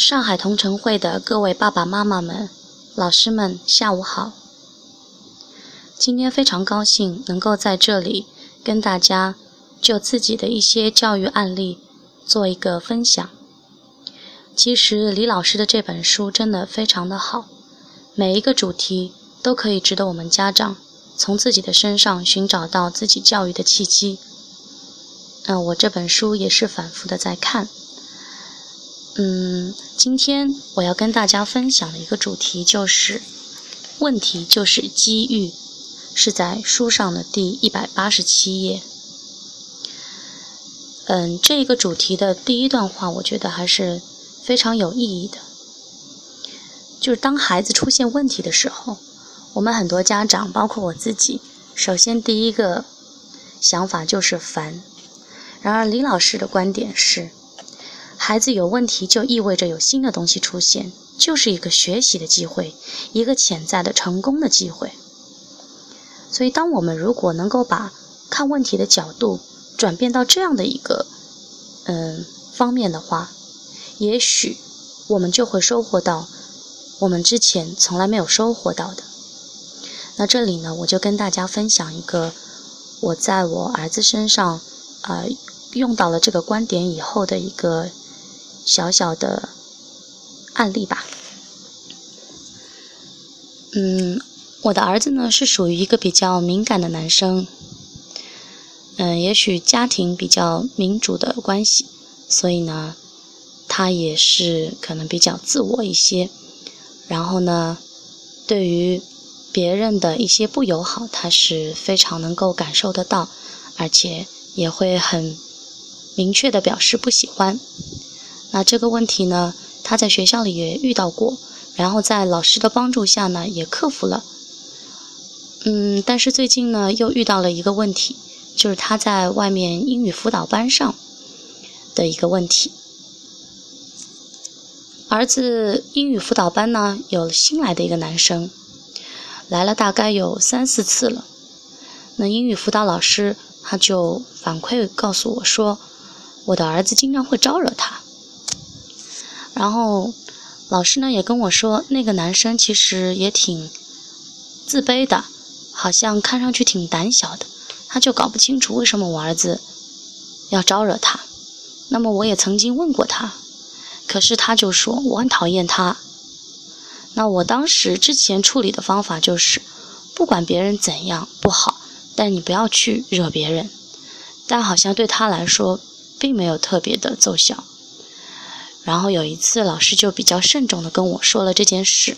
上海同城会的各位爸爸妈妈们、老师们，下午好！今天非常高兴能够在这里跟大家就自己的一些教育案例做一个分享。其实李老师的这本书真的非常的好，每一个主题都可以值得我们家长从自己的身上寻找到自己教育的契机。嗯，我这本书也是反复的在看。嗯，今天我要跟大家分享的一个主题就是问题就是机遇，是在书上的第一百八十七页。嗯，这个主题的第一段话，我觉得还是非常有意义的。就是当孩子出现问题的时候，我们很多家长，包括我自己，首先第一个想法就是烦。然而李老师的观点是。孩子有问题，就意味着有新的东西出现，就是一个学习的机会，一个潜在的成功的机会。所以，当我们如果能够把看问题的角度转变到这样的一个嗯方面的话，也许我们就会收获到我们之前从来没有收获到的。那这里呢，我就跟大家分享一个我在我儿子身上啊用到了这个观点以后的一个。小小的案例吧。嗯，我的儿子呢是属于一个比较敏感的男生。嗯，也许家庭比较民主的关系，所以呢，他也是可能比较自我一些。然后呢，对于别人的一些不友好，他是非常能够感受得到，而且也会很明确的表示不喜欢。那这个问题呢，他在学校里也遇到过，然后在老师的帮助下呢，也克服了。嗯，但是最近呢，又遇到了一个问题，就是他在外面英语辅导班上的一个问题。儿子英语辅导班呢，有新来的一个男生，来了大概有三四次了。那英语辅导老师他就反馈告诉我说，我的儿子经常会招惹他。然后，老师呢也跟我说，那个男生其实也挺自卑的，好像看上去挺胆小的。他就搞不清楚为什么我儿子要招惹他。那么我也曾经问过他，可是他就说我很讨厌他。那我当时之前处理的方法就是，不管别人怎样不好，但你不要去惹别人。但好像对他来说，并没有特别的奏效。然后有一次，老师就比较慎重的跟我说了这件事。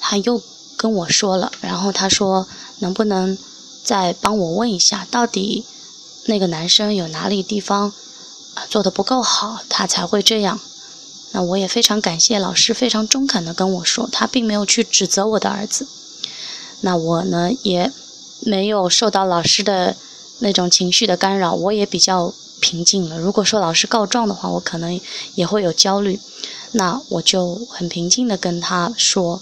他又跟我说了，然后他说能不能再帮我问一下，到底那个男生有哪里地方做的不够好，他才会这样？那我也非常感谢老师，非常中肯的跟我说，他并没有去指责我的儿子。那我呢，也没有受到老师的那种情绪的干扰，我也比较。平静了。如果说老师告状的话，我可能也会有焦虑。那我就很平静的跟他说：“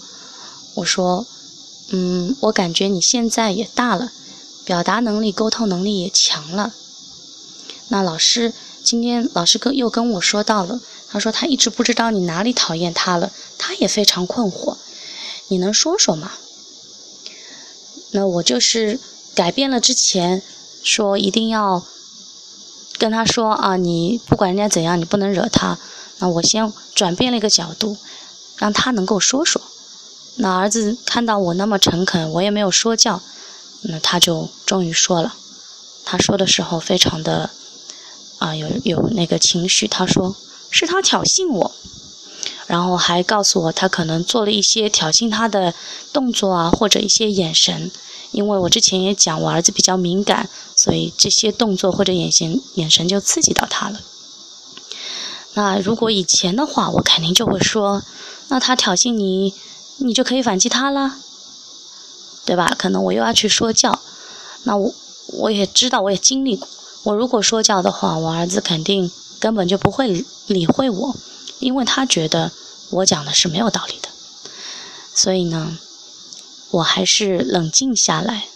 我说，嗯，我感觉你现在也大了，表达能力、沟通能力也强了。那老师今天老师跟又跟我说到了，他说他一直不知道你哪里讨厌他了，他也非常困惑。你能说说吗？那我就是改变了之前说一定要。”跟他说啊，你不管人家怎样，你不能惹他。那我先转变了一个角度，让他能够说说。那儿子看到我那么诚恳，我也没有说教，那他就终于说了。他说的时候非常的啊，有有那个情绪。他说是他挑衅我，然后还告诉我他可能做了一些挑衅他的动作啊，或者一些眼神。因为我之前也讲，我儿子比较敏感，所以这些动作或者眼神眼神就刺激到他了。那如果以前的话，我肯定就会说，那他挑衅你，你就可以反击他了，对吧？可能我又要去说教。那我我也知道，我也经历过。我如果说教的话，我儿子肯定根本就不会理会我，因为他觉得我讲的是没有道理的。所以呢。我还是冷静下来，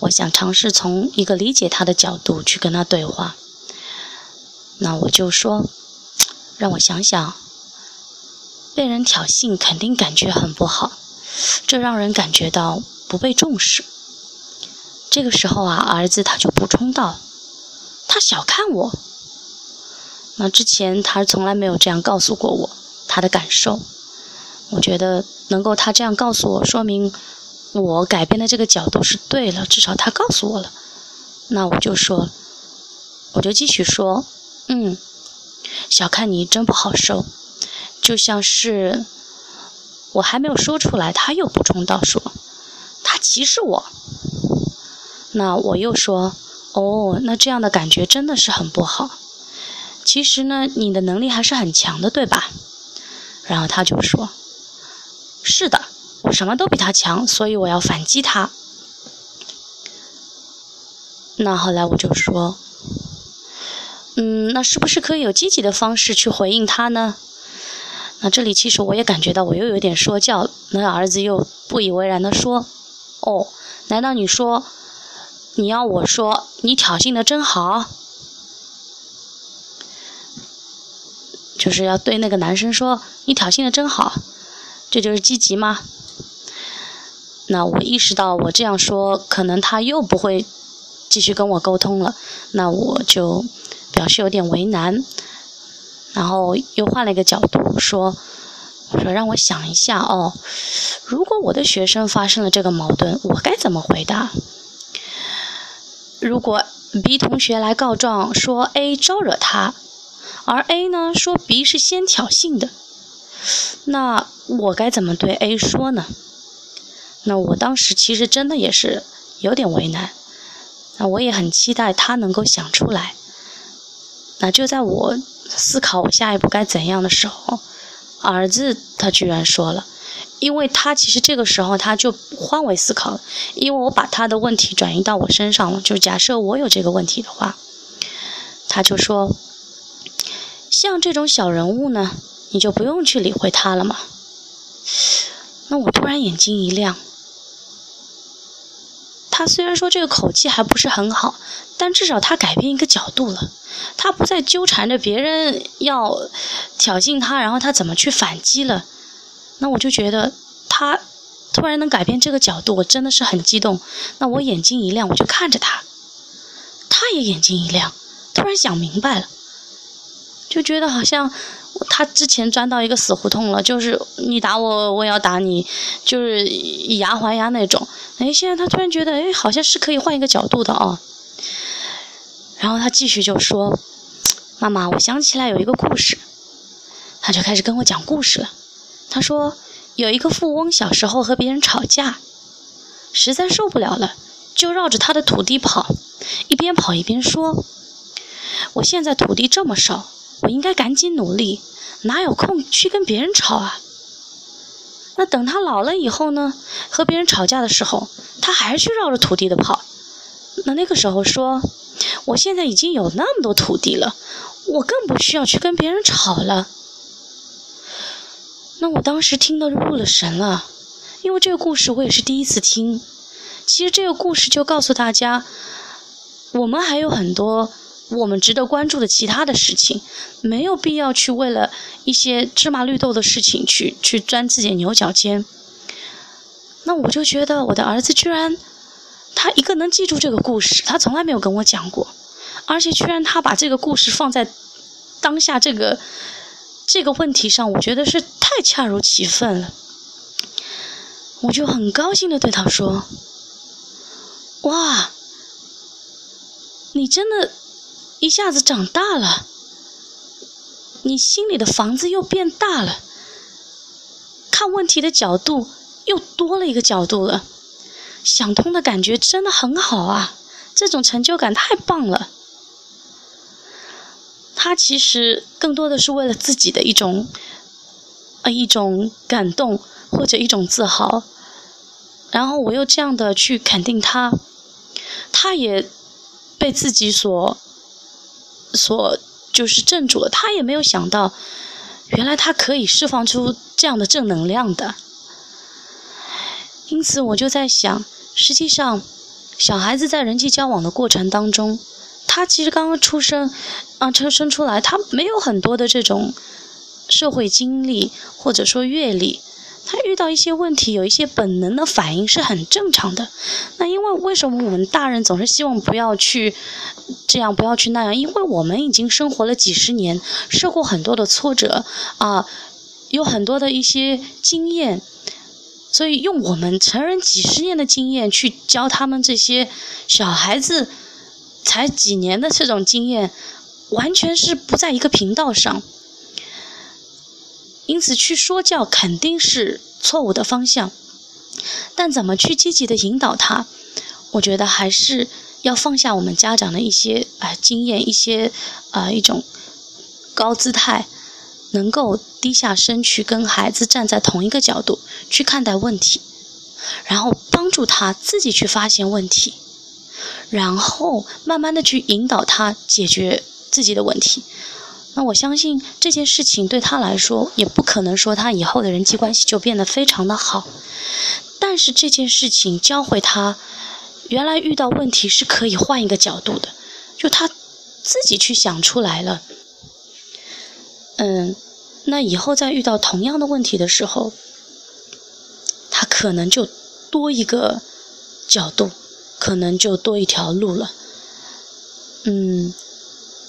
我想尝试从一个理解他的角度去跟他对话。那我就说，让我想想，被人挑衅肯定感觉很不好，这让人感觉到不被重视。这个时候啊，儿子他就补充道：“他小看我。”那之前他从来没有这样告诉过我他的感受。我觉得能够他这样告诉我，说明我改变的这个角度是对了，至少他告诉我了。那我就说，我就继续说，嗯，小看你真不好受，就像是我还没有说出来，他又补充到说，他歧视我。那我又说，哦，那这样的感觉真的是很不好。其实呢，你的能力还是很强的，对吧？然后他就说。是的，我什么都比他强，所以我要反击他。那后来我就说，嗯，那是不是可以有积极的方式去回应他呢？那这里其实我也感觉到我又有点说教了。那儿子又不以为然的说：“哦，难道你说你要我说你挑衅的真好？就是要对那个男生说你挑衅的真好？”这就是积极吗？那我意识到我这样说，可能他又不会继续跟我沟通了。那我就表示有点为难，然后又换了一个角度说：“我说让我想一下哦，如果我的学生发生了这个矛盾，我该怎么回答？如果 B 同学来告状说 A 招惹他，而 A 呢说 B 是先挑衅的。”那我该怎么对 A 说呢？那我当时其实真的也是有点为难。那我也很期待他能够想出来。那就在我思考我下一步该怎样的时候，儿子他居然说了，因为他其实这个时候他就换位思考了，因为我把他的问题转移到我身上了。就假设我有这个问题的话，他就说，像这种小人物呢。你就不用去理会他了嘛。那我突然眼睛一亮。他虽然说这个口气还不是很好，但至少他改变一个角度了。他不再纠缠着别人要挑衅他，然后他怎么去反击了。那我就觉得他突然能改变这个角度，我真的是很激动。那我眼睛一亮，我就看着他，他也眼睛一亮，突然想明白了，就觉得好像。他之前钻到一个死胡同了，就是你打我，我也要打你，就是以牙还牙那种。哎，现在他突然觉得，哎，好像是可以换一个角度的哦。然后他继续就说：“妈妈，我想起来有一个故事。”他就开始跟我讲故事了。他说，有一个富翁小时候和别人吵架，实在受不了了，就绕着他的土地跑，一边跑一边说：“我现在土地这么少。”我应该赶紧努力，哪有空去跟别人吵啊？那等他老了以后呢？和别人吵架的时候，他还是绕着土地的跑。那那个时候说，我现在已经有那么多土地了，我更不需要去跟别人吵了。那我当时听得入了神了，因为这个故事我也是第一次听。其实这个故事就告诉大家，我们还有很多。我们值得关注的其他的事情，没有必要去为了一些芝麻绿豆的事情去去钻自己的牛角尖。那我就觉得我的儿子居然，他一个能记住这个故事，他从来没有跟我讲过，而且居然他把这个故事放在当下这个这个问题上，我觉得是太恰如其分了。我就很高兴的对他说：“哇，你真的。”一下子长大了，你心里的房子又变大了，看问题的角度又多了一个角度了，想通的感觉真的很好啊！这种成就感太棒了。他其实更多的是为了自己的一种，呃，一种感动或者一种自豪，然后我又这样的去肯定他，他也被自己所。所就是镇住了，他也没有想到，原来他可以释放出这样的正能量的。因此，我就在想，实际上，小孩子在人际交往的过程当中，他其实刚刚出生，啊，出生出来，他没有很多的这种社会经历或者说阅历，他遇到一些问题，有一些本能的反应是很正常的。那因为为什么我们大人总是希望不要去这样，不要去那样？因为我们已经生活了几十年，受过很多的挫折啊，有很多的一些经验。所以，用我们成人几十年的经验去教他们这些小孩子才几年的这种经验，完全是不在一个频道上。因此，去说教肯定是错误的方向。但怎么去积极的引导他，我觉得还是要放下我们家长的一些啊经验，一些啊一种高姿态。能够低下身去跟孩子站在同一个角度去看待问题，然后帮助他自己去发现问题，然后慢慢的去引导他解决自己的问题。那我相信这件事情对他来说也不可能说他以后的人际关系就变得非常的好，但是这件事情教会他，原来遇到问题是可以换一个角度的，就他自己去想出来了，嗯。那以后再遇到同样的问题的时候，他可能就多一个角度，可能就多一条路了。嗯，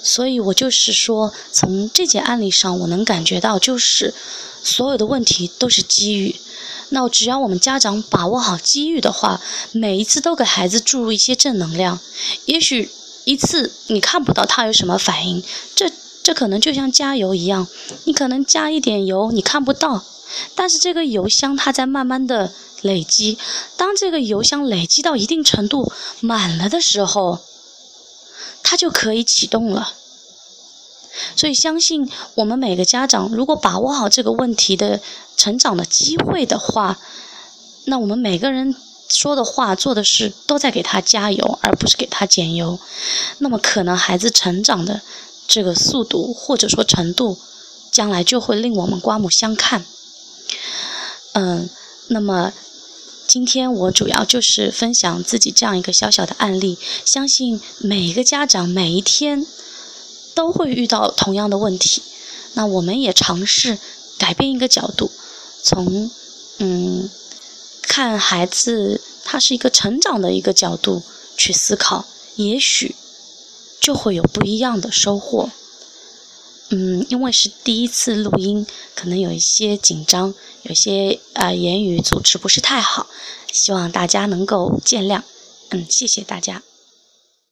所以我就是说，从这件案例上，我能感觉到，就是所有的问题都是机遇。那只要我们家长把握好机遇的话，每一次都给孩子注入一些正能量，也许一次你看不到他有什么反应，这。这可能就像加油一样，你可能加一点油，你看不到，但是这个油箱它在慢慢的累积。当这个油箱累积到一定程度满了的时候，它就可以启动了。所以，相信我们每个家长，如果把握好这个问题的成长的机会的话，那我们每个人说的话、做的事都在给他加油，而不是给他减油。那么，可能孩子成长的。这个速度或者说程度，将来就会令我们刮目相看。嗯，那么今天我主要就是分享自己这样一个小小的案例，相信每一个家长每一天都会遇到同样的问题。那我们也尝试改变一个角度，从嗯看孩子他是一个成长的一个角度去思考，也许。就会有不一样的收获。嗯，因为是第一次录音，可能有一些紧张，有些呃言语组织不是太好，希望大家能够见谅。嗯，谢谢大家。